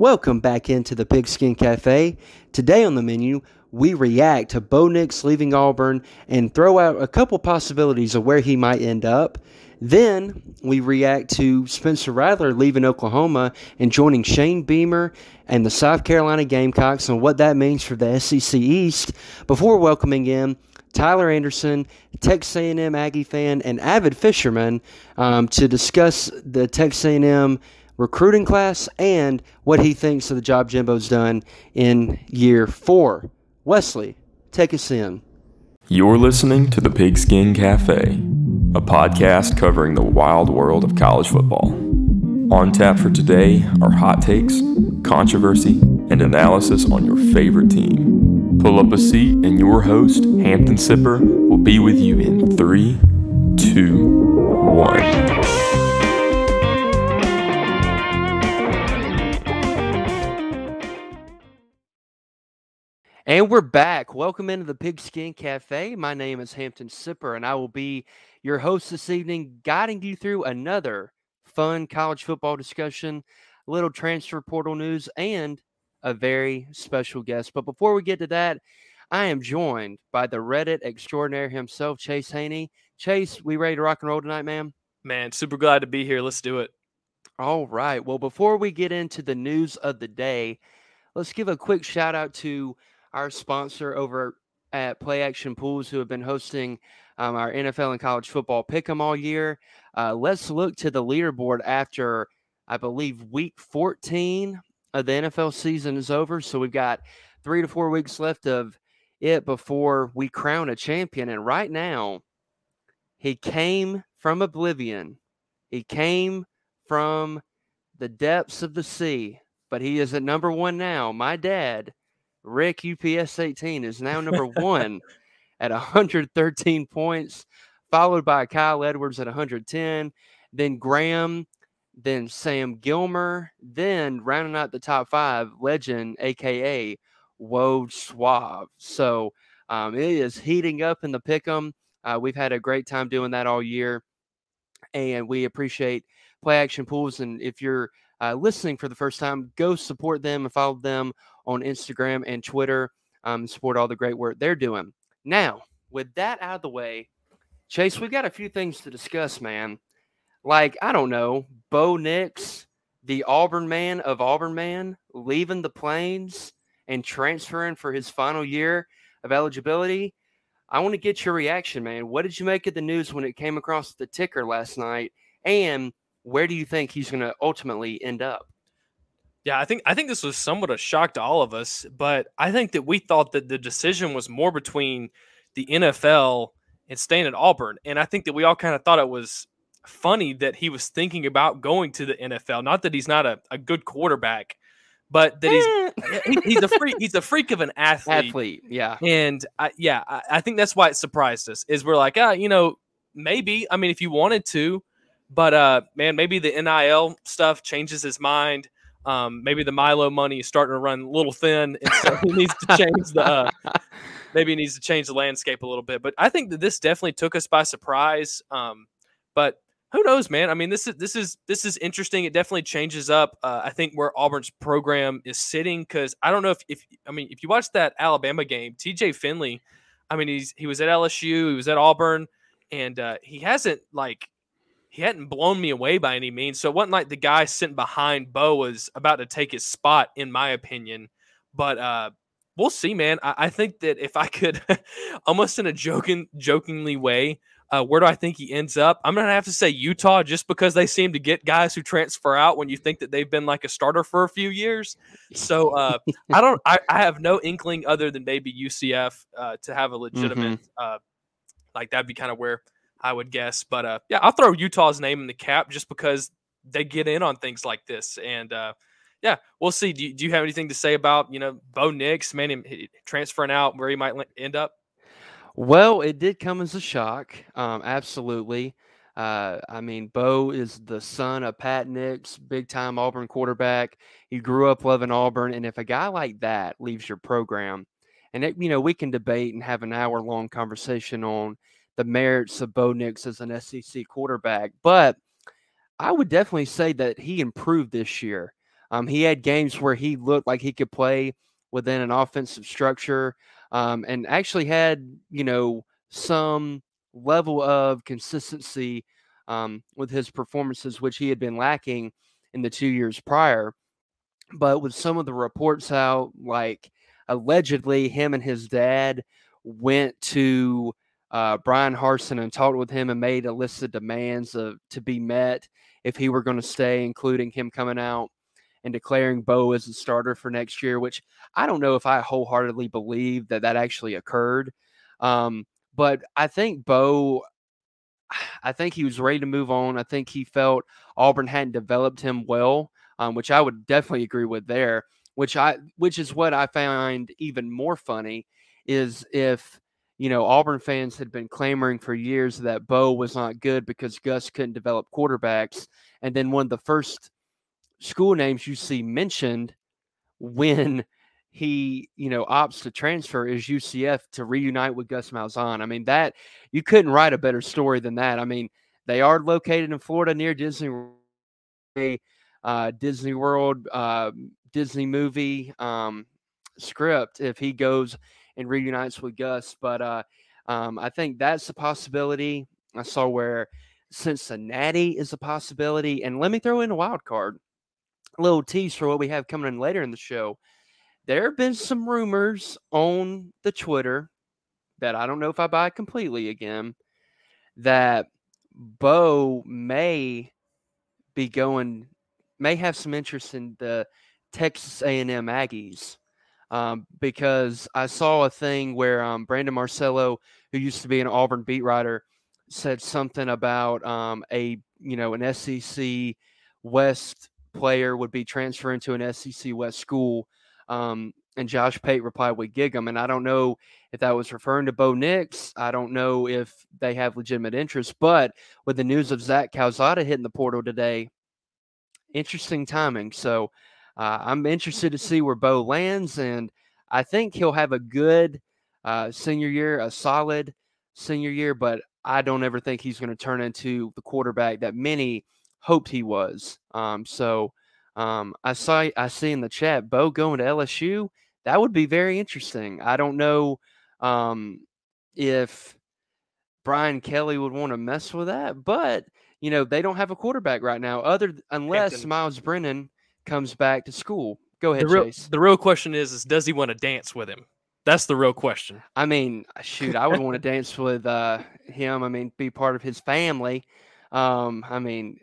Welcome back into the Pigskin Cafe. Today on the menu, we react to Bo Nix leaving Auburn and throw out a couple possibilities of where he might end up. Then we react to Spencer Rattler leaving Oklahoma and joining Shane Beamer and the South Carolina Gamecocks and what that means for the SEC East before welcoming in Tyler Anderson, Texas A&M Aggie fan and avid fisherman um, to discuss the Texas A&M recruiting class and what he thinks of the job Jimbo's done in year four. Wesley, take us in. You're listening to the Pigskin Cafe, a podcast covering the wild world of college football. On tap for today are hot takes, controversy, and analysis on your favorite team. Pull up a seat, and your host, Hampton Sipper, will be with you in three, two, one. And we're back. Welcome into the Pigskin Cafe. My name is Hampton Sipper, and I will be your host this evening, guiding you through another fun college football discussion, a little transfer portal news, and a very special guest. But before we get to that, I am joined by the Reddit extraordinaire himself, Chase Haney. Chase, we ready to rock and roll tonight, man? Man, super glad to be here. Let's do it. All right. Well, before we get into the news of the day, let's give a quick shout out to our sponsor over at Play Action Pools, who have been hosting um, our NFL and college football pick 'em all year. Uh, let's look to the leaderboard after, I believe, week 14 of the NFL season is over. So we've got three to four weeks left of it before we crown a champion. And right now, he came from oblivion. He came from the depths of the sea, but he is at number one now. My dad Rick UPS 18 is now number one at 113 points, followed by Kyle Edwards at 110, then Graham, then Sam Gilmer, then rounding out the top five, Legend, aka Woj Suave. So um, it is heating up in the pick'em. Uh, we've had a great time doing that all year, and we appreciate Play Action Pools. And if you're uh, listening for the first time, go support them and follow them on Instagram and Twitter. Um, support all the great work they're doing. Now, with that out of the way, Chase, we've got a few things to discuss, man. Like, I don't know, Bo Nix, the Auburn man of Auburn man, leaving the plains and transferring for his final year of eligibility. I want to get your reaction, man. What did you make of the news when it came across the ticker last night? And where do you think he's going to ultimately end up? Yeah, I think I think this was somewhat a shock to all of us, but I think that we thought that the decision was more between the NFL and staying at Auburn, and I think that we all kind of thought it was funny that he was thinking about going to the NFL. Not that he's not a, a good quarterback, but that he's he, he's a freak. He's a freak of an athlete. Athlete, yeah. And I, yeah, I, I think that's why it surprised us. Is we're like, ah, you know, maybe. I mean, if you wanted to, but uh, man, maybe the NIL stuff changes his mind. Um, maybe the Milo money is starting to run a little thin, and so he needs to change the. Uh, maybe he needs to change the landscape a little bit. But I think that this definitely took us by surprise. Um, but who knows, man? I mean, this is this is this is interesting. It definitely changes up. Uh, I think where Auburn's program is sitting because I don't know if if I mean if you watch that Alabama game, T.J. Finley, I mean he's he was at LSU, he was at Auburn, and uh, he hasn't like he hadn't blown me away by any means. So it wasn't like the guy sitting behind Bo was about to take his spot, in my opinion. But uh, we'll see, man. I, I think that if I could, almost in a joking, jokingly way, uh, where do I think he ends up? I'm gonna have to say Utah, just because they seem to get guys who transfer out when you think that they've been like a starter for a few years. So uh, I don't, I, I, have no inkling other than maybe UCF uh, to have a legitimate, mm-hmm. like that'd be kind of where I would guess. But uh, yeah, I'll throw Utah's name in the cap just because they get in on things like this. And uh, yeah, we'll see. Do you, do you have anything to say about you know Bo Nix, man, transferring out where he might end up? Well, it did come as a shock. Um, absolutely. Uh, I mean, Bo is the son of Pat Nix, big time Auburn quarterback. He grew up loving Auburn, and if a guy like that leaves your program, and it, you know, we can debate and have an hour long conversation on the merits of Bo Nix as an SEC quarterback, but I would definitely say that he improved this year. Um, he had games where he looked like he could play within an offensive structure um, and actually had, you know, some level of consistency um, with his performances, which he had been lacking in the two years prior. But with some of the reports out, like allegedly him and his dad went to uh, Bryan Harsin and talked with him and made a list of demands of, to be met if he were going to stay, including him coming out and declaring Bo as a starter for next year, which I don't know if I wholeheartedly believe that that actually occurred. Um, but I think Bo, I think he was ready to move on. I think he felt Auburn hadn't developed him well, um, which I would definitely agree with there. Which I, which is what I find even more funny, is if you know, Auburn fans had been clamoring for years that Bo was not good because Gus couldn't develop quarterbacks. And then one of the first school names you see mentioned when he, you know, opts to transfer is UCF to reunite with Gus Malzahn. I mean, that you couldn't write a better story than that. I mean, they are located in Florida near Disney, uh, Disney World, uh, Disney movie um, script. If he goes and reunites with Gus. But uh, um, I think that's a possibility. I saw where Cincinnati is a possibility. And let me throw in a wild card, a little tease for what we have coming in later in the show. There have been some rumors on the Twitter that I don't know if I buy completely again that Bo may be going, may have some interest in the Texas A&M Aggies um, because I saw a thing where um, Brandon Marcello, who used to be an Auburn beat writer, said something about um, a you know an SEC West player would be transferring to an SEC West school. Um, and Josh Pate replied with Gig'em. And I don't know if that was referring to Bo Nix. I don't know if they have legitimate interest. But with the news of Zach Calzada hitting the portal today, interesting timing. So uh, I'm interested to see where Bo lands, and I think he'll have a good uh, senior year, a solid senior year, but I don't ever think he's going to turn into the quarterback that many hoped he was. Um, so um, I saw I see in the chat Bo going to LSU. That would be very interesting. I don't know um, if Brian Kelly would want to mess with that, but you know they don't have a quarterback right now, other unless Myles Brennan comes back to school. Go ahead, the real, Chase. The real question is, is does he want to dance with him? That's the real question. I mean, shoot, I would want to dance with uh, him. I mean, be part of his family. Um, I mean,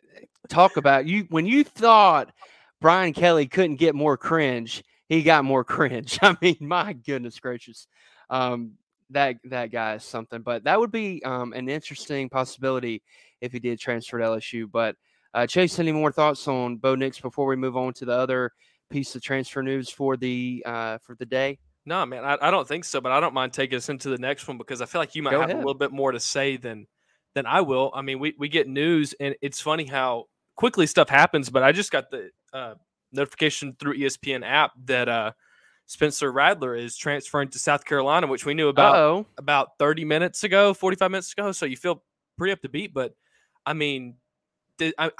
talk about you when you thought Brian Kelly couldn't get more cringe, he got more cringe. I mean, my goodness gracious. Um, that that guy is something, but that would be um, an interesting possibility if he did transfer to LSU. But uh, Chase, any more thoughts on Bo Nix before we move on to the other piece of transfer news for the uh, for the day? No, man, I, I, don't think so, but I don't mind taking us into the next one because I feel like you might Go have ahead. a little bit more to say than than I will. I mean, we, we get news, and it's funny how quickly stuff happens. But I just got the uh, notification through ESPN app that uh, Spencer Rattler is transferring to South Carolina, which we knew about Uh-oh. about thirty minutes ago, forty five minutes ago. So you feel pretty up to beat, but I mean, I,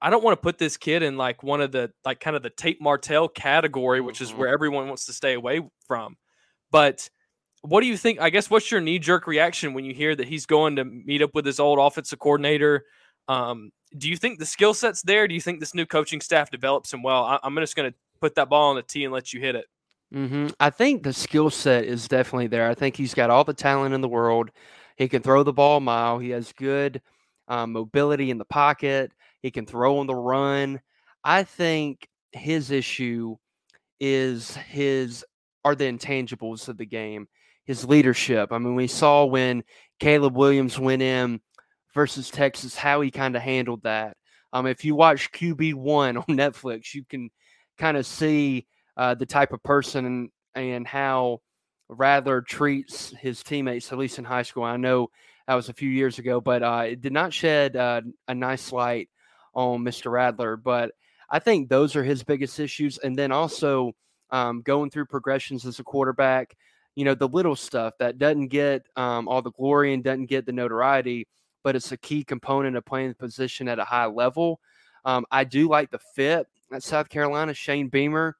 I don't want to put this kid in like one of the like kind of the Tate Martell category, which is mm-hmm. where everyone wants to stay away from. But what do you think? I guess what's your knee jerk reaction when you hear that he's going to meet up with his old offensive coordinator? Um, do you think the skill set's there? Do you think this new coaching staff develops him well? I, am just going to put that ball on the tee and let you hit it. Mm-hmm. I think the skill set is definitely there. I think he's got all the talent in the world. He can throw the ball a mile. He has good um, mobility in the pocket. He can throw on the run. I think his issue is his are the intangibles of the game, his leadership. I mean, we saw when Caleb Williams went in versus Texas how he kind of handled that. Um, if you watch QB one on Netflix, you can kind of see uh, the type of person and, and how Rattler treats his teammates, at least in high school. I know that was a few years ago, but uh, it did not shed uh, a nice light on Mr. Rattler. But I think those are his biggest issues. And then also um, going through progressions as a quarterback, you know, the little stuff that doesn't get um, all the glory and doesn't get the notoriety, but it's a key component of playing the position at a high level. Um, I do like the fit. at South Carolina, Shane Beamer,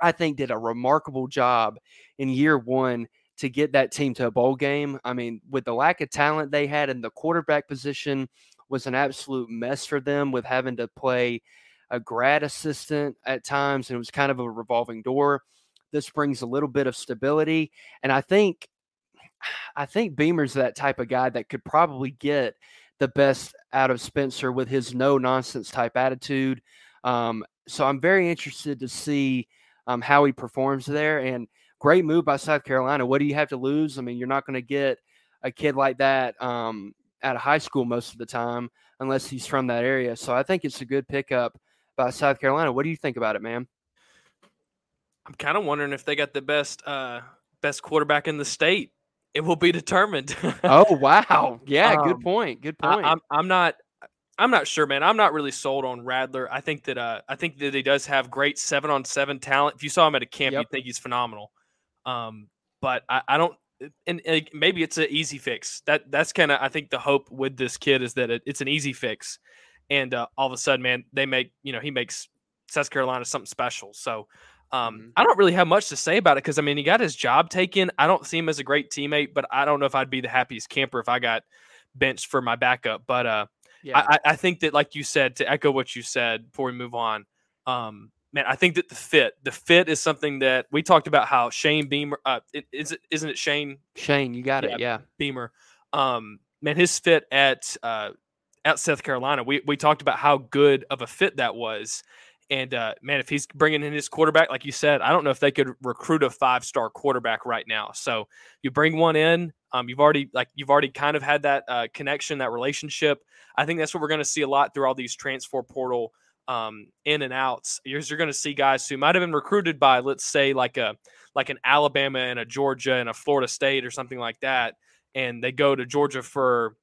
I think did a remarkable job in year one to get that team to a bowl game. I mean, with the lack of talent they had in the quarterback position was an absolute mess for them with having to play a grad assistant at times and it was kind of a revolving door. This brings a little bit of stability and I think I think Beamer's that type of guy that could probably get the best out of Spencer with his no nonsense type attitude. Um, so I'm very interested to see um, how he performs there. And great move by South Carolina. What do you have to lose? I mean, you're not going to get a kid like that um, out of high school most of the time unless he's from that area. So I think it's a good pickup by South Carolina. What do you think about it, man? I'm kind of wondering if they got the best uh, best quarterback in the state. It will be determined. oh wow, yeah, um, good point. Good point. I, I'm I'm not I'm not sure, man. I'm not really sold on Rattler. I think that uh, I think that he does have great seven on seven talent. If you saw him at a camp, yep. you'd think he's phenomenal. Um, but I, I don't. And, and, maybe it's an easy fix. That that's kind of I think the hope with this kid is that it, it's an easy fix, and uh, all of a sudden, man, they make you know he makes South Carolina something special. So um, mm-hmm. I don't really have much to say about it because I mean he got his job taken. I don't see him as a great teammate, but I don't know if I'd be the happiest camper if I got benched for my backup. But uh, yeah. I, I think that, like you said, to echo what you said before we move on, um, man, I think that the fit, the fit is something that we talked about. How Shane Beamer, uh, it, is it, isn't it Shane? Shane, you got yeah, it, yeah. Beamer, um, man, his fit at uh, at South Carolina, we we talked about how good of a fit that was. And uh, man, if he's bringing in his quarterback, like you said, I don't know if they could recruit a five star quarterback right now. So you bring one in, um, you've already like you've already kind of had that uh, connection, that relationship. I think that's what we're going to see a lot through all these transfer portal um, in and outs. You're, you're going to see guys who might have been recruited by, let's say, like a like an Alabama and a Georgia and a Florida State or something like that, and they go to Georgia for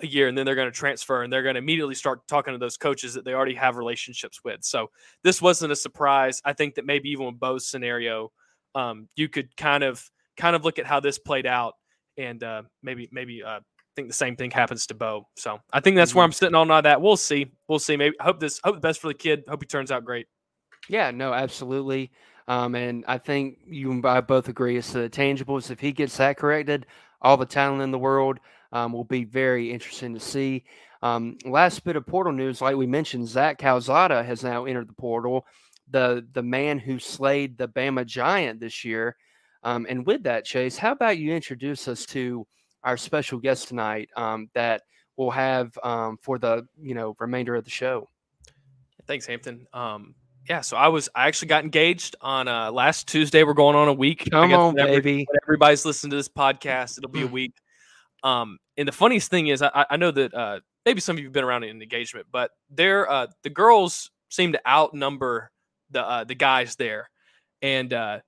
a year and then they're going to transfer and they're going to immediately start talking to those coaches that they already have relationships with. So this wasn't a surprise. I think that maybe even with Bo's scenario, um, you could kind of kind of look at how this played out and uh, maybe maybe uh, think the same thing happens to Bo. So I think that's mm-hmm. where I'm sitting on all that. We'll see. We'll see. Maybe hope this hope the best for the kid. Hope he turns out great. Yeah, no, absolutely. Um, and I think you and I both agree as to the tangibles. If he gets that corrected, all the talent in the world um, will be very interesting to see. Um, last bit of portal news, like we mentioned, Zach Calzada has now entered the portal. The the man who slayed the Bama Giant this year um, and with that, Chase, how about you introduce us to our special guest tonight um, that we'll have um, for the you know remainder of the show? Thanks, Hampton. Um, yeah, so I was I actually got engaged on uh, last Tuesday. We're going on a week. Come on, baby! everybody's listening to this podcast, it'll be a week. Um, and the funniest thing is, I, I know that uh, maybe some of you have been around in engagement, but they're uh, the girls seem to outnumber the uh, the guys there, and uh,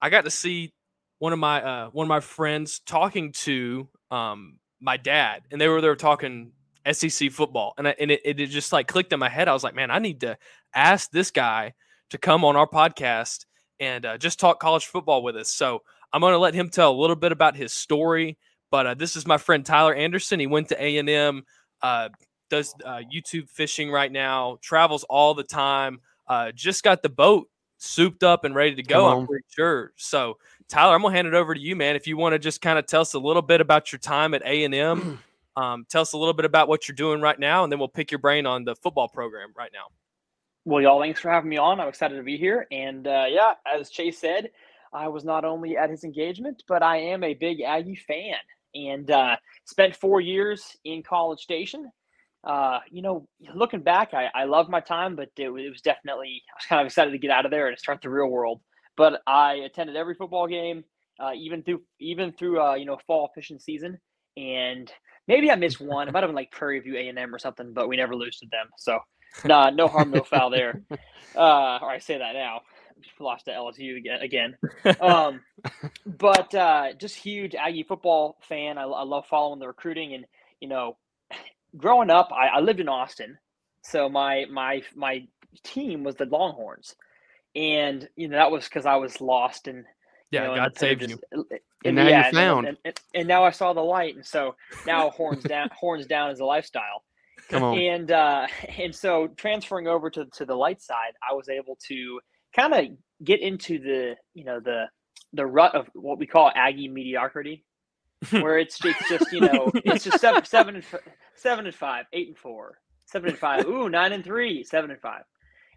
I got to see one of my uh, one of my friends talking to um, my dad, and they were they were talking SEC football, and I, and it, it just like clicked in my head. I was like, man, I need to ask this guy to come on our podcast and uh, just talk college football with us. So I'm going to let him tell a little bit about his story. But uh, this is my friend Tyler Anderson. He went to A and M, uh, does uh, YouTube fishing right now, travels all the time. Uh, just got the boat souped up and ready to go. I'm pretty sure. So Tyler, I'm gonna hand it over to you, man. If you want to just kind of tell us a little bit about your time at A and M, um, tell us a little bit about what you're doing right now, and then we'll pick your brain on the football program right now. Well, y'all, thanks for having me on. I'm excited to be here, and uh, yeah, as Chase said, I was not only at his engagement, but I am a big Aggie fan, and uh, spent four years in College Station. Uh, you know, looking back, I, I love my time, but it, it was definitely I was kind of excited to get out of there and start the real world. But I attended every football game, uh, even through even through uh, you know fall fishing season. And maybe I missed one. It might have been like Prairie View A and M or something, but we never lose to them. So, nah, no harm, no foul there. Uh, or I say that now. Lost to LSU again. Um, but uh, just huge Aggie football fan. I, I love following the recruiting, and you know, growing up, I, I lived in Austin, so my my my team was the Longhorns and you know that was because I was lost and yeah, know, God saved just, you. And, and now yeah, you found. And, and, and, now I saw the light, and so now horns down, horns down is a lifestyle. Come on. and uh, and so transferring over to to the light side, I was able to kind of get into the you know the the rut of what we call Aggie mediocrity, where it's just, it's just you know it's just seven seven and seven and five, eight and four, seven and five, ooh nine and three, seven and five,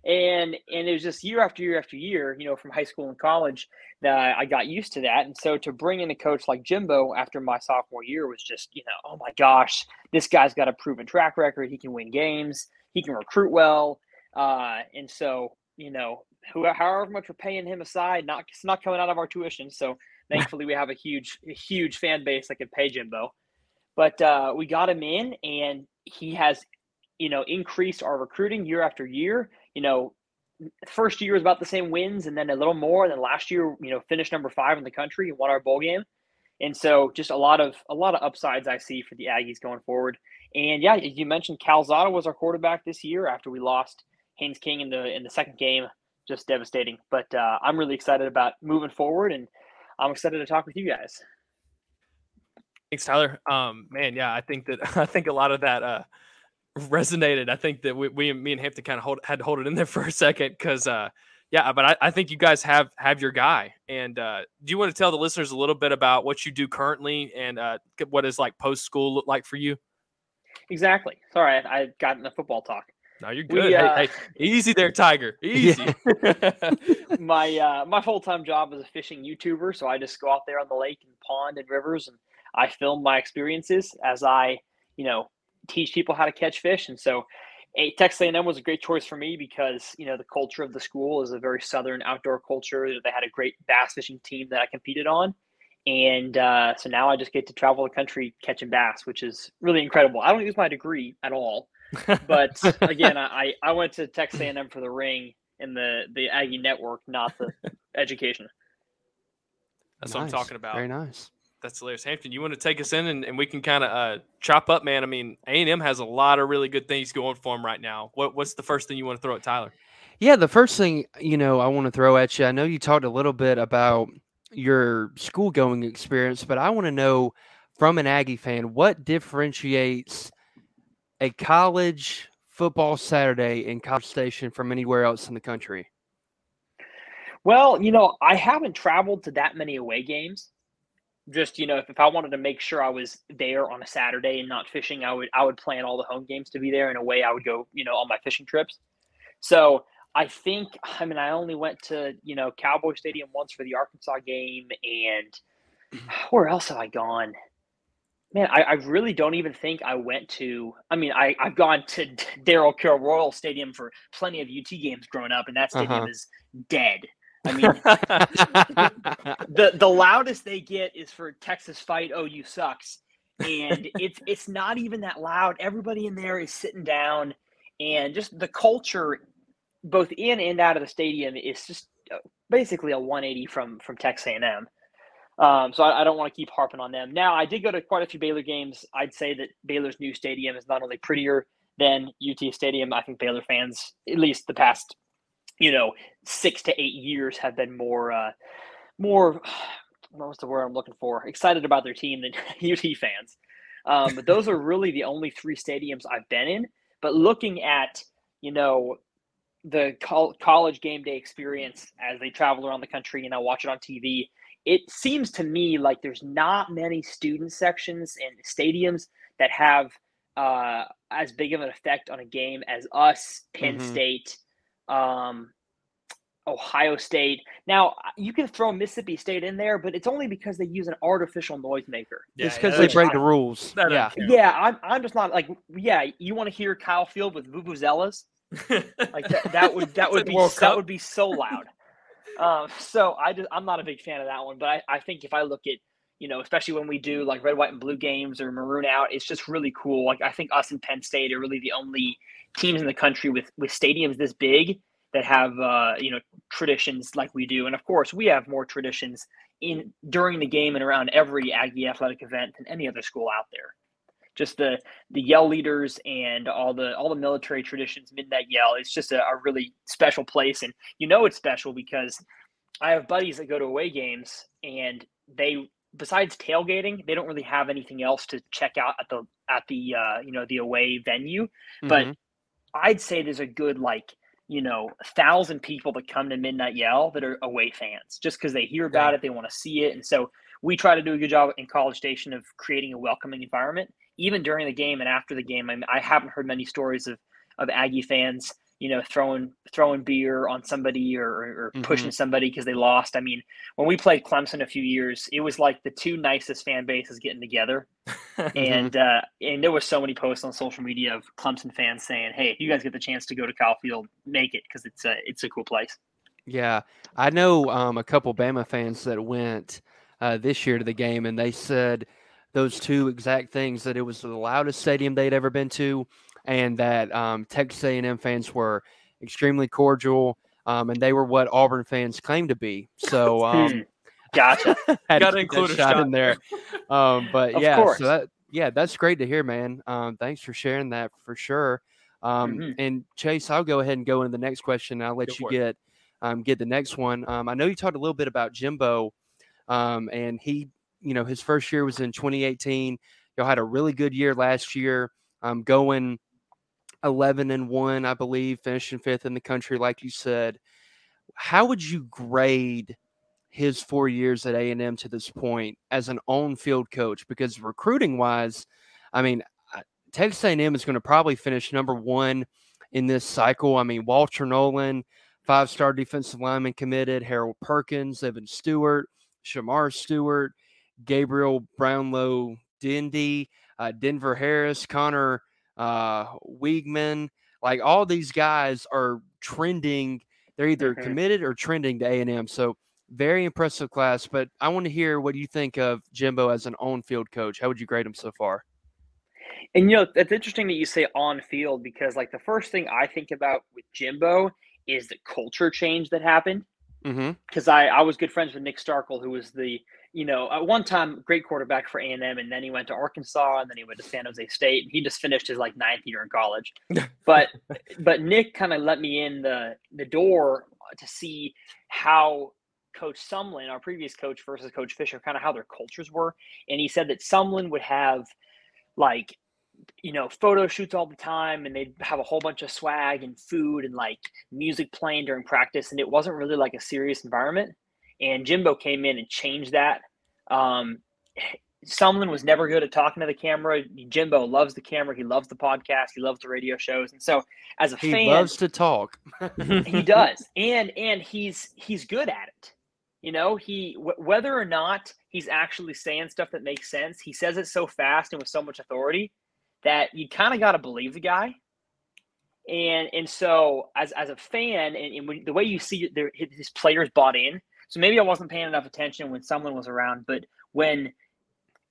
and and it was just year after year after year, you know, from high school and college that I got used to that, and so to bring in a coach like Jimbo after my sophomore year was just you know oh my gosh, this guy's got a proven track record, he can win games, he can recruit well, uh, and so you know who, however much we're paying him aside, not it's not coming out of our tuition. So thankfully, we have a huge, a huge fan base that can pay Jimbo. But uh, we got him in, and he has, you know, increased our recruiting year after year. You know, first year was about the same wins, and then a little more. And then last year, you know, finished number five in the country and won our bowl game. And so, just a lot of a lot of upsides I see for the Aggies going forward. And yeah, you mentioned Calzada was our quarterback this year after we lost Haynes King in the in the second game just devastating. But uh, I'm really excited about moving forward, and I'm excited to talk with you guys. Thanks, Tyler. Um, man, yeah, I think that I think a lot of that uh, resonated. I think that we, we me and Hampton kind of hold, had to hold it in there for a second because, uh, yeah, but I, I, think you guys have have your guy. And uh, do you want to tell the listeners a little bit about what you do currently and uh, what is like post school look like for you? Exactly. Sorry, I, I got in the football talk. No, you're good. We, uh, hey, hey, easy there, Tiger. Easy. my uh, my full time job is a fishing YouTuber, so I just go out there on the lake and pond and rivers, and I film my experiences as I, you know, teach people how to catch fish. And so, a, Texas A&M was a great choice for me because you know the culture of the school is a very southern outdoor culture. They had a great bass fishing team that I competed on, and uh, so now I just get to travel the country catching bass, which is really incredible. I don't use my degree at all but again, I, I went to Texas A&M for the ring in the the Aggie network, not the education. That's nice. what I'm talking about. Very nice. That's hilarious. Hampton, you want to take us in and, and we can kind of uh, chop up, man. I mean, A&M has a lot of really good things going for them right now. What, what's the first thing you want to throw at Tyler? Yeah, the first thing, you know, I want to throw at you, I know you talked a little bit about your school going experience, but I want to know from an Aggie fan, what differentiates a college football Saturday in College Station from anywhere else in the country? Well, you know, I haven't traveled to that many away games. Just you know, if, if I wanted to make sure I was there on a Saturday and not fishing, I would I would plan all the home games to be there. In a way, I would go you know on my fishing trips. So I think I mean I only went to you know Cowboy Stadium once for the Arkansas game, and where else have I gone? Man, I, I, really don't even think I went to. I mean, I, I've gone to Darrell K Royal Stadium for plenty of UT games growing up, and that stadium uh-huh. is dead. I mean, the the loudest they get is for Texas fight. Oh, you sucks, and it's it's not even that loud. Everybody in there is sitting down, and just the culture, both in and out of the stadium, is just uh, basically a 180 from from Texas A&M. Um, so I, I don't want to keep harping on them. Now, I did go to quite a few Baylor games. I'd say that Baylor's new stadium is not only prettier than UT Stadium. I think Baylor fans, at least the past, you know, six to eight years, have been more, uh, more. What was the word I'm looking for? Excited about their team than UT fans. Um, but those are really the only three stadiums I've been in. But looking at, you know, the college game day experience as they travel around the country and I watch it on TV, it seems to me like there's not many student sections and stadiums that have uh, as big of an effect on a game as us, Penn mm-hmm. State, um, Ohio State. Now you can throw Mississippi State in there, but it's only because they use an artificial noisemaker. Yeah, it's because yeah, they break I, the rules. Yeah, yeah. I'm, I'm just not like yeah. You want to hear Kyle Field with vuvuzelas? like that, that would that would be that would be so loud. Um, so I just, I'm not a big fan of that one, but I, I think if I look at, you know, especially when we do like red, white, and blue games or maroon out, it's just really cool. Like I think us and Penn State are really the only teams in the country with with stadiums this big that have uh, you know traditions like we do, and of course we have more traditions in during the game and around every Aggie athletic event than any other school out there. Just the the yell leaders and all the all the military traditions midnight yell it's just a, a, really special place. And you know it's special because i have buddies that go to away games and they besides tailgating they don't really have anything else to check out at the at the uh, you know the away venue, but Mhm. I'd say there's a good like you know thousand people that come to Midnight Yell that are away fans just because they hear about it, they want to see it, and so we try to do a good job in College Station of creating a welcoming environment, even during the game and after the game. I, mean, I haven't heard many stories of of Aggie fans, you know, throwing throwing beer on somebody or, or Mhm. pushing somebody because they lost. I mean, when we played Clemson a few years, it was like the two nicest fan bases getting together and uh, and there were so many posts on social media of Clemson fans saying, "Hey, if you guys get the chance to go to Kyle Field, make it because it's a it's a cool place." Yeah, I know um, a couple Bama fans that went uh, this year to the game, and they said those two exact things: that it was the loudest stadium they'd ever been to, and that um, Texas A&M fans were extremely cordial, um, and they were what Auburn fans claim to be. So, um, Hmm. Gotcha. had Gotta include a shot shot in there. Um, but yeah, course. so that yeah, that's great to hear, man. Um, thanks for sharing that for sure. Um, Mhm. And Chase, I'll go ahead and go into the next question. And I'll let Go you get um, get the next one. Um, I know you talked a little bit about Jimbo, um, and he, you know, his first year was in 2018. Y'all had a really good year last year, um, going 11 and one, I believe, finishing fifth in the country, like you said. How would you grade his four years at A and M to this point as an on-field coach? Because recruiting wise, I mean, Texas A&M is going to probably finish number one in this cycle. I mean, Walter Nolan, five-star defensive lineman committed, Harold Perkins, Evan Stewart, Shemar Stewart, Gabriel Brownlow Dindy, uh, Denver Harris, Conner uh, Weigman. Like all these guys are trending. They're either Mhm. committed or trending to A&M. So very impressive class. But I want to hear what you think of Jimbo as an on-field coach. How would you grade him so far? And you know, it's interesting that you say on field because like the first thing I think about with Jimbo is the culture change that happened. Mm-hmm. Because I, I was good friends with Nick Starkel, who was the you know at one time great quarterback for A and M, and then he went to Arkansas, and then he went to San Jose State, and he just finished his like ninth year in college. but but Nick kind of let me in the the door to see how Coach Sumlin, our previous coach, versus Coach Fisher, kind of how their cultures were, and he said that Sumlin would have like you know photo shoots all the time and they'd have a whole bunch of swag and food and like music playing during practice and it wasn't really like a serious environment and jimbo came in and changed that um Sumlin was never good at talking to the camera. Jimbo loves the camera. He loves the podcast. He loves the radio shows. And so, as a He fan, he loves to talk. he does and and he's he's good at it you know he w- whether or not he's actually saying stuff that makes sense he says it so fast and with so much authority that you kind of got to believe the guy and and so as as a fan and, and when, the way you see there his players bought in so maybe i wasn't paying enough attention when someone was around but when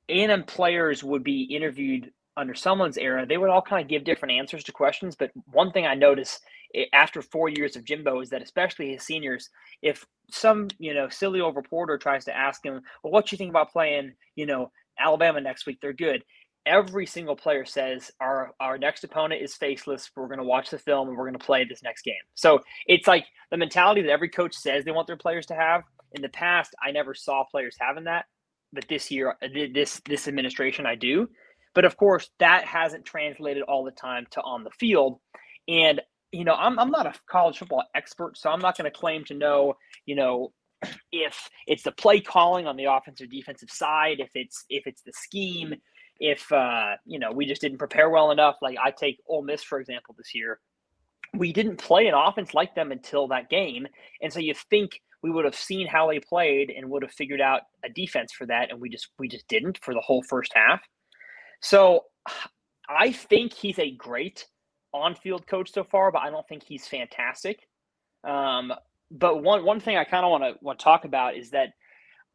a&m players would be interviewed under someone's era they would all kind of give different answers to questions but one thing i noticed eh, after four years of Jimbo is that especially his seniors, if some you know silly old reporter tries to ask him, well, what you think about playing, you know, Alabama next week? They're good. Every single player says our our next opponent is faceless. We're going to watch the film and we're going to play this next game. So it's like the mentality that every coach says they want their players to have. In the past, I never saw players having that, but this year, uh, this this administration, I do. But of course, that hasn't translated all the time to on the field. And you know, I'm I'm not a college football expert, so I'm not going to claim to know, you know, if it's the play calling on the offensive defensive side, if it's if it's the scheme, if uh, you know, we just didn't prepare well enough. Like I take Ole Miss for example this year. We didn't play an offense like them until that game, and so you think we would have seen how they played and would have figured out a defense for that, and we just we just didn't for the whole first half. So I think he's a great on-field coach so far, but I don't think he's fantastic. Um, but one one thing I kind of want to want to talk about is that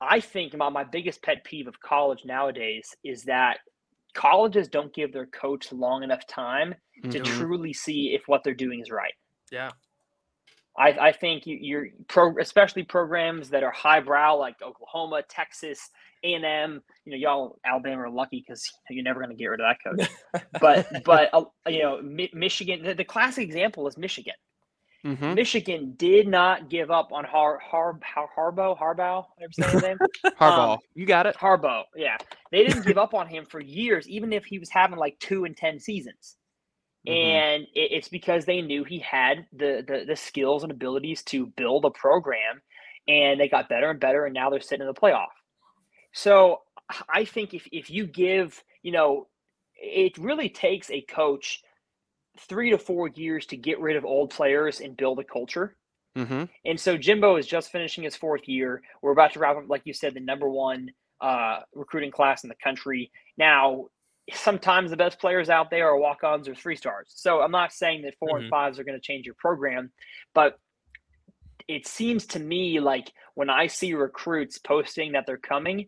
I think my, my biggest pet peeve of college nowadays is that colleges don't give their coach long enough time to Mhm. truly see if what they're doing is right. Yeah. I, I think you, you're pro, especially programs that are highbrow like Oklahoma, Texas, A and M. You know, y'all Alabama are lucky because you're never going to get rid of that coach. but but uh, you know, Mi- Michigan. The, the classic example is Michigan. Mm-hmm. Michigan did not give up on Har Har Har Harbaugh Harbaugh. Ever say his name? Harbaugh. Um, you got it. Harbaugh. Yeah, they didn't give up on him for years, even if he was having like two and ten seasons. Mm-hmm. And it, it's because they knew he had the, the the skills and abilities to build a program, and they got better and better, and now they're sitting in the playoff. So I think if if you give, you know, it really takes a coach three to four years to get rid of old players and build a culture. Mm-hmm. And so Jimbo is just finishing his fourth year. We're about to wrap up, like you said, the number one uh, recruiting class in the country. Now, sometimes the best players out there are walk-ons or three stars. So I'm not saying that 4 mm-hmm. and fives are going to change your program, but it seems to me like when I see recruits posting that they're coming,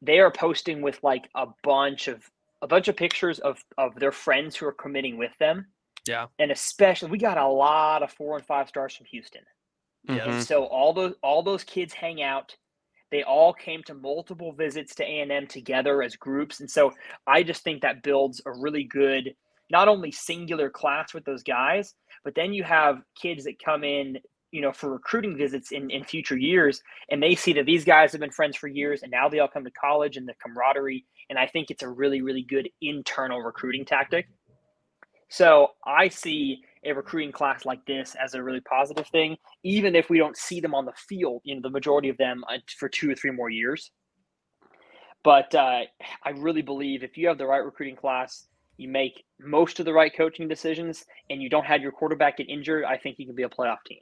they are posting with like a bunch of a bunch of pictures of of their friends who are committing with them yeah. And especially we got a lot of four and five stars from Houston. Yeah. Mm-hmm. So all those all those kids hang out. They all came to multiple visits to A&M together as groups. And so I just think that builds a really good not only singular class with those guys, but then you have kids that come in, you know, for recruiting visits in, in future years, and they see that these guys have been friends for years, and now they all come to college and the camaraderie. And I think it's a really, really good internal recruiting tactic. So I see a recruiting class like this as a really positive thing, even if we don't see them on the field, you know, the majority of them uh, for two or three more years. But uh, I really believe if you have the right recruiting class, you make most of the right coaching decisions, and you don't have your quarterback get injured, I think you can be a playoff team.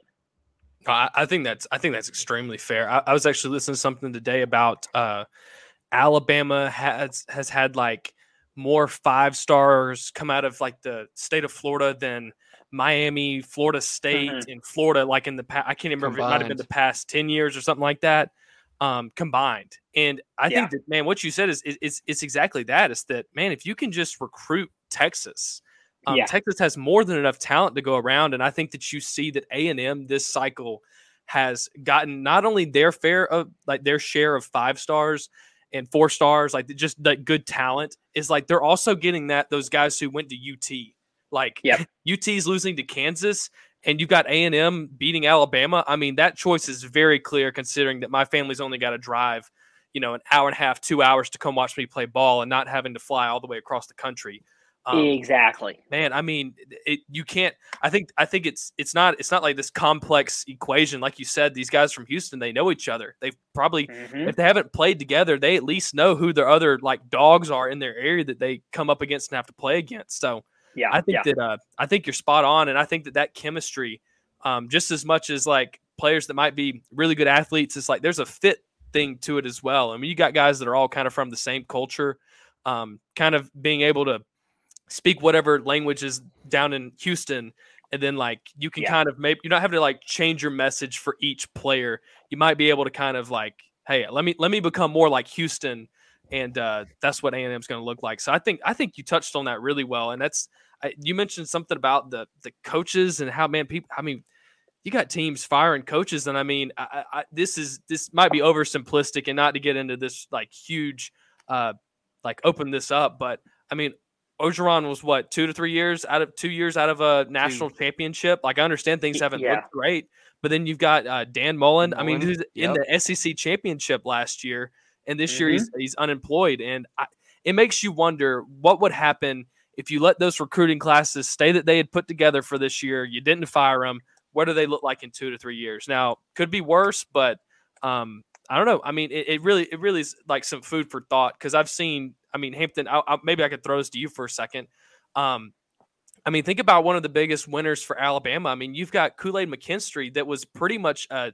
I, think that's I think that's extremely fair. I, I, was actually listening to something today about uh, Alabama has has had like more five stars come out of like the state of Florida than Miami, Florida State, mm-hmm. and Florida, like in the past, I can't remember, combined. it might have been the past 10 years or something like that, um, combined. And I yeah. think that, man, what you said is, is, it's exactly that. Is that, man, if you can just recruit Texas, um, yeah. Texas has more than enough talent to go around. And I think that you see that A&M this cycle has gotten not only their fair of like their share of five stars, and four stars, like just that good talent, is like they're also getting that those guys who went to UT. Like yep. UT's losing to Kansas and you've got A&M beating Alabama. I mean, that choice is very clear considering that my family's only got to drive, you know, an hour and a half, 2 hours to come watch me play ball and not having to fly all the way across the country. Um, exactly. Man, I mean, it, you can't. I think. I think it's it's not it's not like this complex equation. Like you said, these guys from Houston, they know each other. They've probably, mm-hmm. if they haven't played together, they at least know who their other like dogs are in their area that they come up against and have to play against. So, yeah, I think yeah. that uh, I think you're spot on, and I think that that chemistry, um, just as much as like players that might be really good athletes, it's like there's a fit thing to it as well. I mean, you got guys that are all kind of from the same culture, um, kind of being able to speak whatever language is down in Houston and then like you can yeah. kind of maybe you're not having to like change your message for each player. You might be able to kind of like, hey, let me let me become more like Houston, and uh, that's what A and M is going to look like. So I think I think you touched on that really well, and that's I, you mentioned something about the the coaches and how man people. I mean, you got teams firing coaches, and I mean, I, I, this is this might be oversimplistic, and not to get into this like huge, uh, like open this up, but I mean, Orgeron was what two to three years out of two years out of a national championship. Like I understand things haven't yeah. looked great, but then you've got uh, Dan Mullen. Mullen. I mean, he's yep. in the SEC championship last year, and this mm-hmm. year he's mm-hmm. he's unemployed, and I, it makes you wonder what would happen if you let those recruiting classes stay that they had put together for this year. You didn't fire them. What do they look like in two to three years? Now, could be worse, but um, I don't know. I mean, it, it really it really is like some food for thought because I've seen I mean, Hampton, I, I, maybe I could throw this to you for a second. Um, I mean, think about one of the biggest winners for Alabama. I mean, you've got Kool Aid McKinstry that was pretty much a,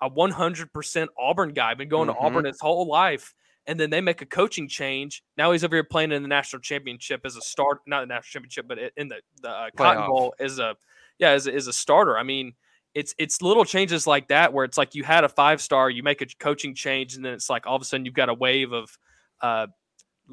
a 100% Auburn guy, been going mm-hmm. to Auburn his whole life. And then they make a coaching change. Now he's over here playing in the national championship as a start, not the national championship, but in the, the uh, Cotton Bowl as a, yeah, as a, as a starter. I mean, it's it's little changes like that where it's like you had a five star, you make a coaching change, and then it's like all of a sudden you've got a wave of uh,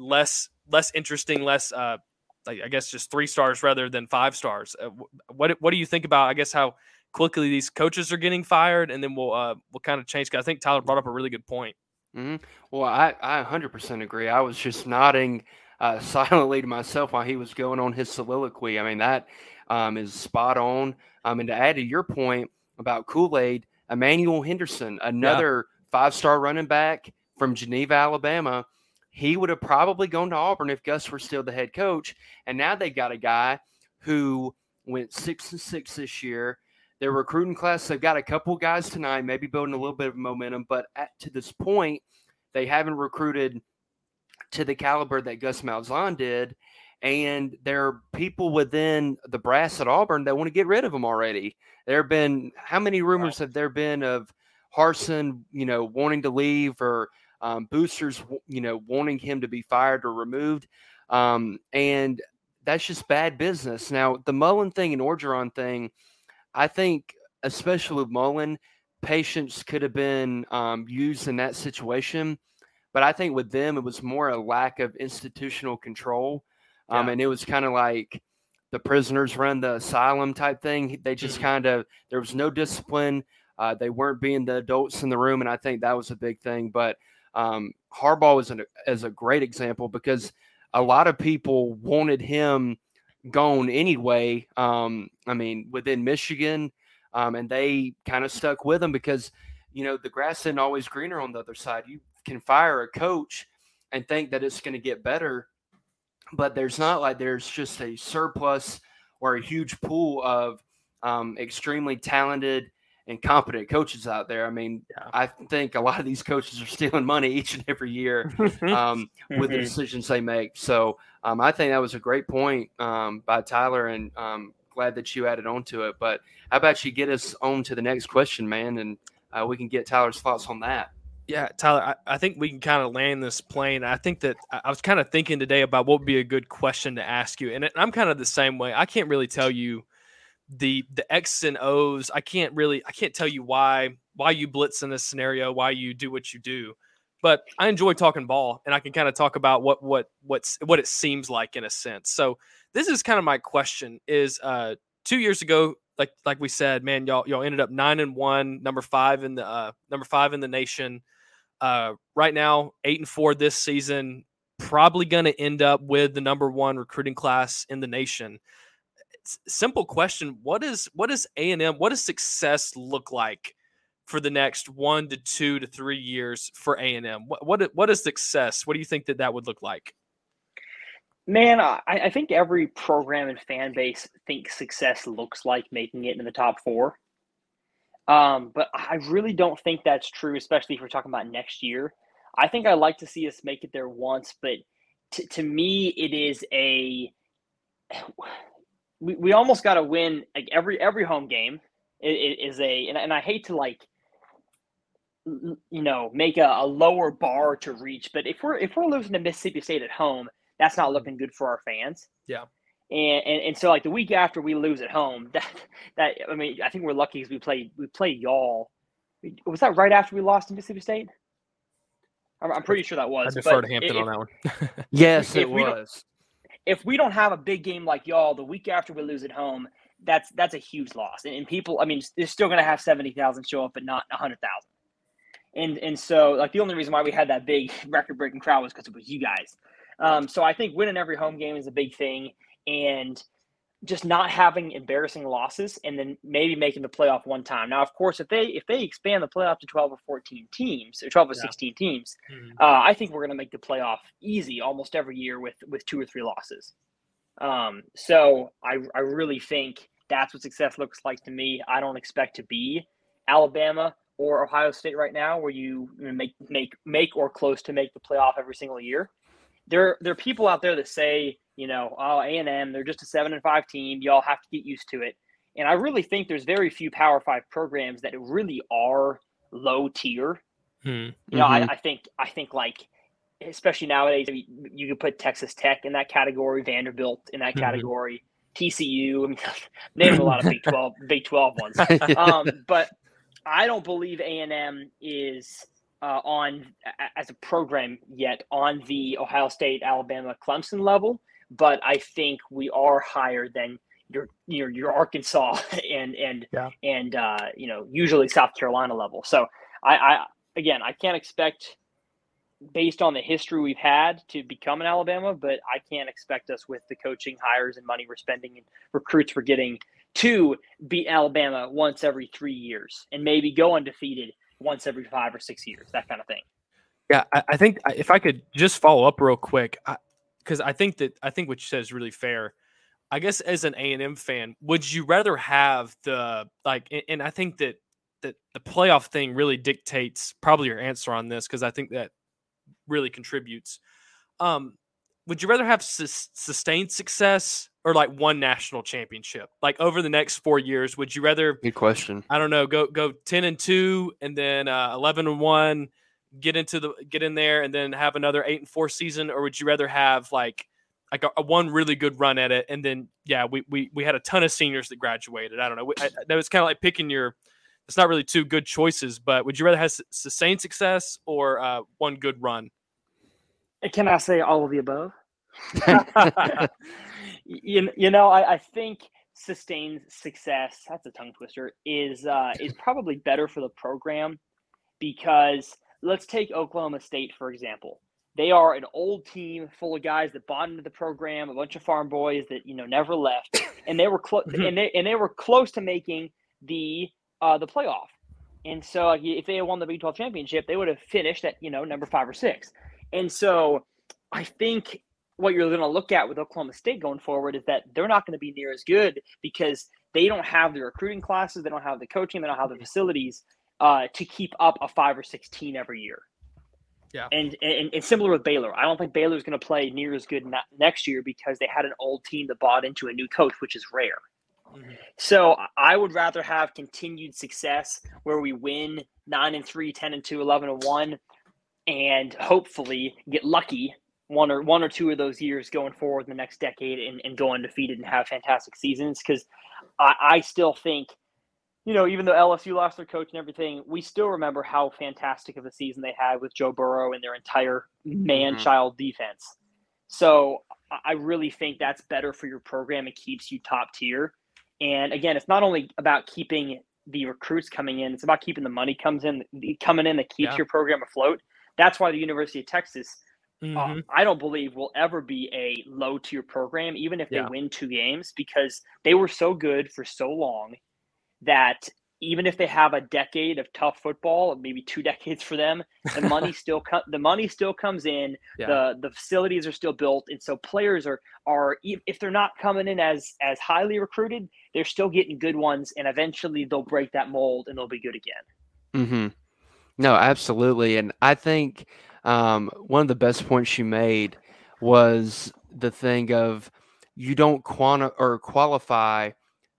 less less interesting, less uh, like I guess just three stars rather than five stars. Uh, what what do you think about I guess how quickly these coaches are getting fired, and then we'll uh, we'll kind of change. I think Tyler brought up a really good point. Mm-hmm. Well, I I 100% agree. I was just nodding uh, silently to myself while he was going on his soliloquy. I mean that um, is spot on. Um, and to add to your point about Kool Aid, Emmanuel Henderson, another yeah. five star running back from Geneva, Alabama, he would have probably gone to Auburn if Gus were still the head coach. And now they've got a guy who went six and six this year. Their recruiting class, they've got a couple guys tonight, maybe building a little bit of momentum, but at, to this point, they haven't recruited to the caliber that Gus Malzahn did. And there are people within the brass at Auburn that want to get rid of him already. There have been how many rumors have there been of Harsin, you know, wanting to leave or um, boosters, you know, wanting him to be fired or removed? Um, and that's just bad business. Now, the Mullen thing and Orgeron thing, I think, especially with Mullen, patience could have been um, used in that situation. But I think with them, it was more a lack of institutional control. Um, yeah. And it was kind of like the prisoners run the asylum type thing. They just mm-hmm. kind of, there was no discipline. Uh, they weren't being the adults in the room. And I think that was a big thing. But um, Harbaugh is, an, is a great example because a lot of people wanted him gone anyway. Um, I mean, within Michigan, um, and they kind of stuck with him because, you know, the grass isn't always greener on the other side. You can fire a coach and think that it's going to get better, but there's not like there's just a surplus or a huge pool of um, extremely talented and competent coaches out there. I mean, yeah. I think a lot of these coaches are stealing money each and every year um, with the mm-hmm. decisions they make. So um, I think that was a great point um, by Tyler, and um, glad that you added on to it. But how about you get us on to the next question, man, and uh, we can get Tyler's thoughts on that. Yeah, Tyler, I, I think we can kind of land this plane. I think that I was kind of thinking today about what would be a good question to ask you. And I'm kind of the same way. I can't really tell you the the X's and O's. I can't really I can't tell you why why you blitz in this scenario, why you do what you do. But I enjoy talking ball and I can kind of talk about what what what's what it seems like in a sense. So this is kind of my question is uh 2 years ago like like we said, man, y'all y'all ended up 9 and 1, number 5 in the uh number 5 in the nation. Uh, right now, eight and four this season, probably going to end up with the number one recruiting class in the nation. Simple question: What is what is A and M? What does success look like for the next one to two to three years for A and M? What what what is success? What do you think that that would look like? Man, I, I think every program and fan base thinks success looks like making it in the top four. Um, but I really don't think that's true, especially if we're talking about next year. I think I'd like to see us make it there once, but t- to me, it is a we, we almost got to win like every every home game is, is a and, and I hate to like you know make a, a lower bar to reach, but if we're if we're losing to Mississippi State at home, that's not mm-hmm. looking good for our fans. Yeah. And, and, and so like the week after we lose at home, that that I mean I think we're lucky because we played we played y'all. Was that right after we lost to Mississippi State? I'm, I'm pretty sure that was. I defer to Hampton if, on that one. yes, it was. If we don't have a big game like y'all the week after we lose at home, that's that's a huge loss. And, and people, I mean, they're still going to have seventy thousand show up, but not hundred thousand. And and so like the only reason why we had that big record breaking crowd was because it was you guys. Um, so I think winning every home game is a big thing and just not having embarrassing losses and then maybe making the playoff one time. Now, of course, if they if they expand the playoff to 12 or 14 teams or 12 or yeah. 16 teams, mm-hmm. uh, I think we're going to make the playoff easy almost every year with with two or three losses. Um, so I I really think that's what success looks like to me. I don't expect to be Alabama or Ohio State right now, where you make make make or close to make the playoff every single year. There there are people out there that say you know, oh, A and M, they're just a seven and five team. Y'all have to get used to it. And I really think there's very few Power Five programs that really are low tier. Hmm. You know, mm-hmm. I, I, think I think like especially nowadays, you could put Texas Tech in that category, Vanderbilt in that mm-hmm. category, TCU. I mean, name a lot of Big Twelve Big Twelve ones. um, but I don't believe A and M is uh, on as a program yet on the Ohio State, Alabama, Clemson level but I think we are higher than your your your Arkansas and and yeah. and uh, you know usually South Carolina level. So I, I again I can't expect based on the history we've had to become an Alabama, but I can't expect us with the coaching hires and money we're spending and recruits we're getting to beat Alabama once every three years and maybe go undefeated once every five or six years, that kind of thing. Yeah, I, I think if I could just follow up real quick, because I, think that I think what you said is really fair. I guess as an A and M fan, would you rather have the like? And I think that that the playoff thing really dictates probably your answer on this because I think that really contributes. Um, would you rather have sustained success or like one national championship? Like over the next four years, would you rather? Good question. I don't know. Go go ten and two, and then uh, eleven and one. Get into the get in there, and then have another eight and four season, or would you rather have like like a, a one really good run at it, and then yeah, we we we had a ton of seniors that graduated. I don't know. I, that was kind of like picking your. It's not really two good choices, but would you rather have sustained success or uh, one good run? Can I say all of the above? you, you know, I, I think sustained success, that's a tongue twister, is uh, is probably better for the program because let's take Oklahoma State, for example. They are an old team full of guys that bought into the program, a bunch of farm boys that you know never left, and they were close mm-hmm. and they and they were close to making the uh, the playoff. And so, if they had won the Big 12 championship, they would have finished at you know number five or six. And so I think what you're going to look at with Oklahoma State going forward is that they're not going to be near as good because they don't have the recruiting classes, they don't have the coaching, they don't have the facilities uh, to keep up a five or sixteen every year. Yeah, and, and and similar with Baylor, I don't think Baylor is going to play near as good next year because they had an old team that bought into a new coach, which is rare. Mm-hmm. So I would rather have continued success where we win 9 and 3, 10 and 2, 11 and 1 and hopefully get lucky one or one or two of those years going forward in the next decade and, and go undefeated and have fantastic seasons because I, I still think you know, even though LSU lost their coach and everything, we still remember how fantastic of a season they had with Joe Burrow and their entire man child mm-hmm. defense. So I really think that's better for your program. It keeps you top tier. And again, it's not only about keeping the recruits coming in, it's about keeping the money comes in coming in that keeps yeah. your program afloat. That's why the University of Texas, uh, mm-hmm. uh, I don't believe, will ever be a low tier program, even if they win two games, because they were so good for so long that even if they have a decade of tough football, maybe two decades for them, the money still co- the money still comes in. Yeah. The the facilities are still built, and so players are are if they're not coming in as as highly recruited, they're still getting good ones, and eventually they'll break that mold and they'll be good again. Mm-hmm. No, absolutely. And I think um, one of the best points you made was the thing of you don't quanti- or qualify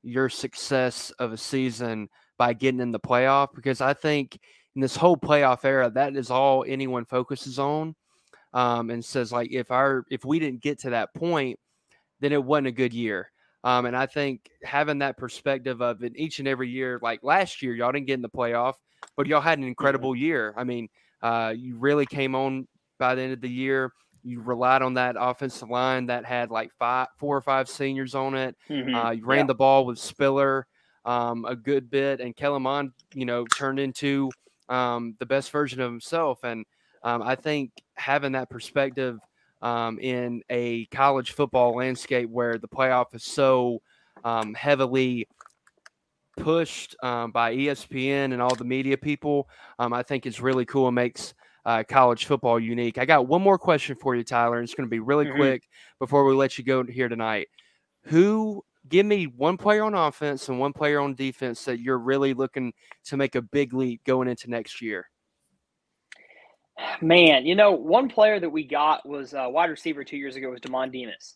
your success of a season by getting in the playoff because I think in this whole playoff era that is all anyone focuses on um, and says like if our if we didn't get to that point then it wasn't a good year um, and I think having that perspective of it each and every year like last year y'all didn't get in the playoff but y'all had an incredible year. I mean, uh, you really came on by the end of the year. You relied on that offensive line that had like five, four or five seniors on it. Mm-hmm. Uh, you ran yeah. the ball with Spiller um, a good bit, and Kellen Mond, you know, turned into um, the best version of himself. And um, I think having that perspective um, in a college football landscape where the playoff is so um, heavily pushed um, by ESPN and all the media people, um, I think is really cool and makes uh, college football unique. I got one more question for you, Tyler, and it's going to be really mm-hmm. quick before we let you go here tonight. Who give me one player on offense and one player on defense that you're really looking to make a big leap going into next year? Man, you know, one player that we got was a wide receiver two years ago was Demond Demas.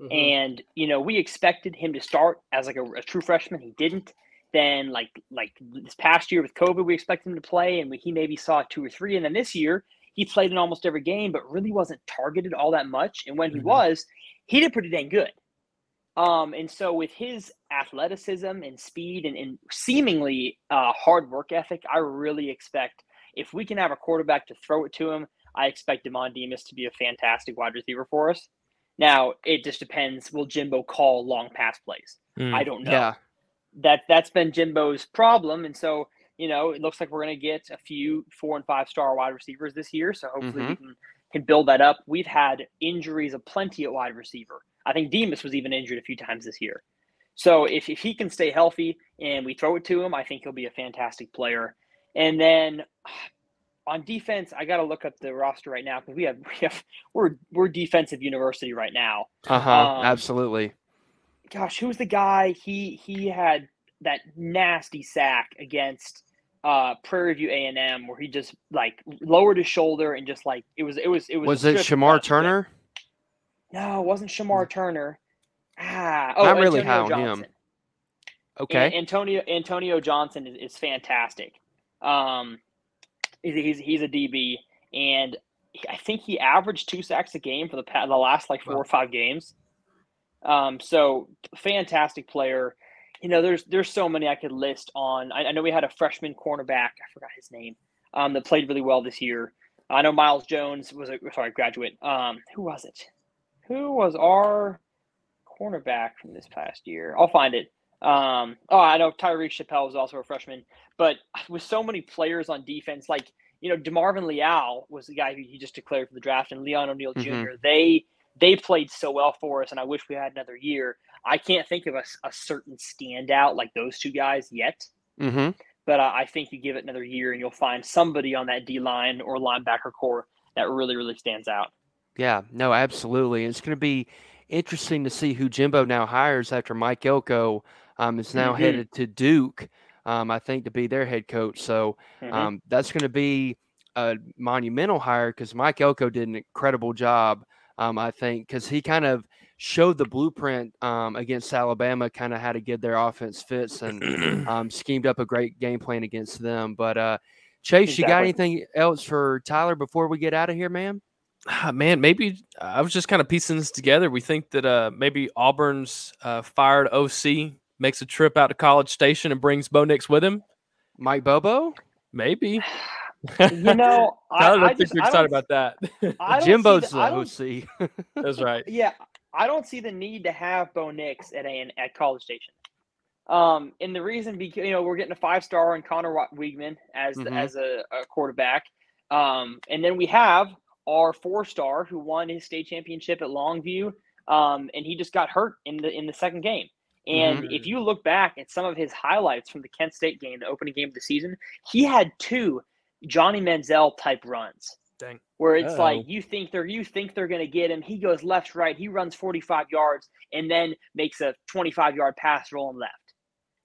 Mm-hmm. And, you know, we expected him to start as like a, a true freshman. He didn't. Then like like this past year with COVID, we expected him to play, and we, he maybe saw two or three. And then this year, he played in almost every game, but really wasn't targeted all that much. And when he mm-hmm. was, he did pretty dang good. Um, and so with his athleticism and speed and, and seemingly uh, hard work ethic, I really expect if we can have a quarterback to throw it to him, I expect Demond Demas to be a fantastic wide receiver for us. Now it just depends. Will Jimbo call long pass plays? Mm, I don't know. Yeah that that's been Jimbo's problem, and so you know, it looks like we're going to get a few four and five star wide receivers this year. So hopefully Mhm. we can, can build that up. We've had injuries aplenty at wide receiver. I think Demas was even injured a few times this year. So if, if he can stay healthy and we throw it to him, I think he'll be a fantastic player. And then on defense, I got to look up the roster right now because we have we have we're we're defensive university right now. Uh huh. Um, absolutely. Gosh, who's the guy? He he had that nasty sack against uh Prairie View A and M where he just like lowered his shoulder and just like it was it was it was Was it Shemar. Turner? No, it wasn't Shemar Turner. Ah, oh, Not really high on him. Okay. An- Antonio Antonio Johnson is, is fantastic. Um, he's, he's he's a DB, and I think he averaged two sacks a game for the pa- the last like four Wow. or five games. Um, so fantastic player. You know, there's there's so many I could list on. I, I know we had a freshman cornerback. I forgot his name. Um, that played really well this year. I know Myles Jones was a sorry graduate. Um, who was it? Who was our cornerback from this past year? I'll find it. Um, oh, I know Tyreek Chappell was also a freshman, but with so many players on defense, like you know, DeMarvin Leal was the guy who he just declared for the draft, and Leon O'Neal Mhm. Jr. They they played so well for us, and I wish we had another year. I can't think of a certain standout like those two guys yet, mm-hmm. but I, I think you give it another year, and you'll find somebody on that D line or linebacker corps that really really stands out. Yeah, no, absolutely. It's going to be interesting to see who Jimbo now hires after Mike Elko um, is now Mhm. headed to Duke, um, I think, to be their head coach. So Mhm. um, that's going to be a monumental hire because Mike Elko did an incredible job, um, I think, because he kind of showed the blueprint um, against Alabama, kind of how to get their offense fits and um, schemed up a great game plan against them. But uh, Chase, you got anything else for Tyler before we get out of here, man? Ah, man, maybe I was just kind of piecing this together. We think that uh, maybe Auburn's uh, fired OC makes a trip out to College Station and brings Bo Nix with him. Mike Bobo? Maybe. You know, I, I don't I think just we're I excited don't- about that. I don't Jimbo's the- the OC. That's right. Yeah, I don't see the need to have Bo Nix at a at College Station. Um, and the reason because you know we're getting a five star and Conner Wa- Weigman as the, Mhm. as a, a quarterback, um, and then we have our four star who won his state championship at Longview, um, and he just got hurt in the in the second game. And if you look back at some of his highlights from the Kent State game, the opening game of the season, he had two Johnny Manziel type runs Dang. where it's Uh-oh. like you think they're you think they're going to get him. He goes left, right. He runs 45 yards and then makes a 25 yard pass rolling left.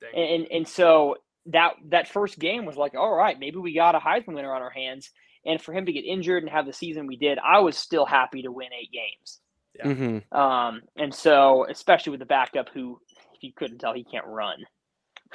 Dang. And, and and so that that first game was like, all right, maybe we got a Heisman winner on our hands. And for him to get injured and have the season we did, I was still happy to win eight games. hmm Um, and so especially with the backup, who if you couldn't tell, he can't run.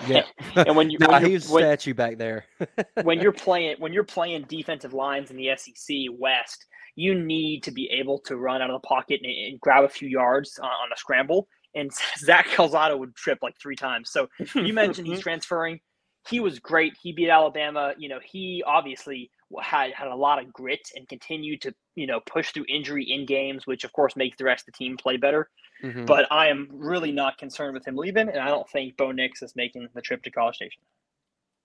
Yeah. And when you when, he's when- statue back there. when you're playing when you're playing defensive lines in the SEC West, you need to be able to run out of the pocket and, and grab a few yards on, on a scramble. And Zach Calzada would trip like three times. So you mentioned he's transferring. He was great. He beat Alabama. You know, he obviously had had a lot of grit and continued to you know push through injury in games, which of course makes the rest of the team play better. Mhm. But I am really not concerned with him leaving, and I don't think Bo Nix is making the trip to College Station.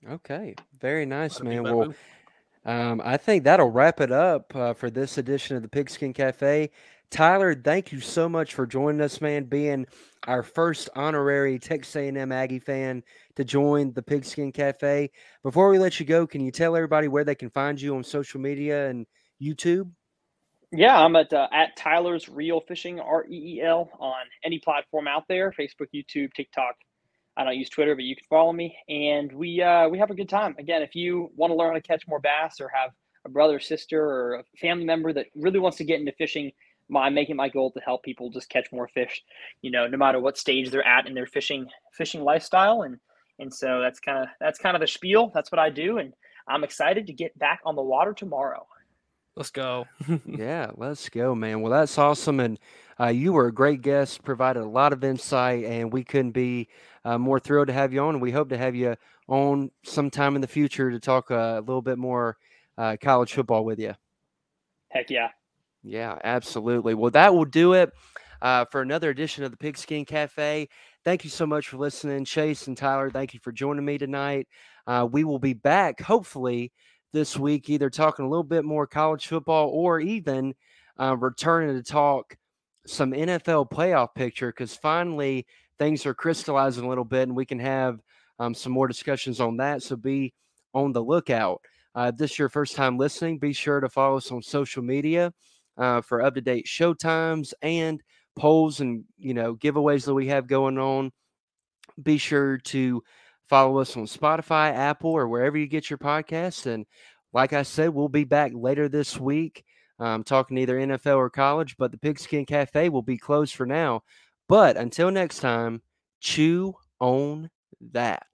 Okay, very nice, That'd man. Well, um, I think that'll wrap it up uh, for this edition of the Pigskin Cafe. Tyler, thank you so much for joining us, man. Being our first honorary Texas A&M Aggie fan to join the Pigskin Cafe. Before we let you go, can you tell everybody where they can find you on social media and YouTube? Yeah, I'm at uh, at Tyler's Reel Fishing R E E L on any platform out there: Facebook, YouTube, TikTok. I don't use Twitter, but you can follow me, and we uh, we have a good time. Again, if you want to learn how to catch more bass, or have a brother, sister, or a family member that really wants to get into fishing, my making my goal to help people just catch more fish. You know, no matter what stage they're at in their fishing fishing lifestyle, and and so that's kind of that's kind of the spiel. That's what I do, and I'm excited to get back on the water tomorrow. Let's go. yeah, let's go, man. Well, that's awesome. And uh, you were a great guest, provided a lot of insight, and we couldn't be uh, more thrilled to have you on. And we hope to have you on sometime in the future to talk uh, a little bit more uh, college football with you. Heck yeah. Yeah, absolutely. Well, that will do it uh, for another edition of the Pigskin Cafe. Thank you so much for listening, Chase and Tyler. Thank you for joining me tonight. Uh, we will be back hopefully this week, either talking a little bit more college football or even uh, returning to talk some NFL playoff picture because finally things are crystallizing a little bit and we can have um, some more discussions on that. So be on the lookout. Uh, if this is your first time listening, be sure to follow us on social media uh, for up to date show times and polls and you know giveaways that we have going on. Be sure to follow us on Spotify, Apple, or wherever you get your podcasts. And like I said, we'll be back later this week um, talking either NFL or college. But the Pigskin Cafe will be closed for now. But until next time, chew on that.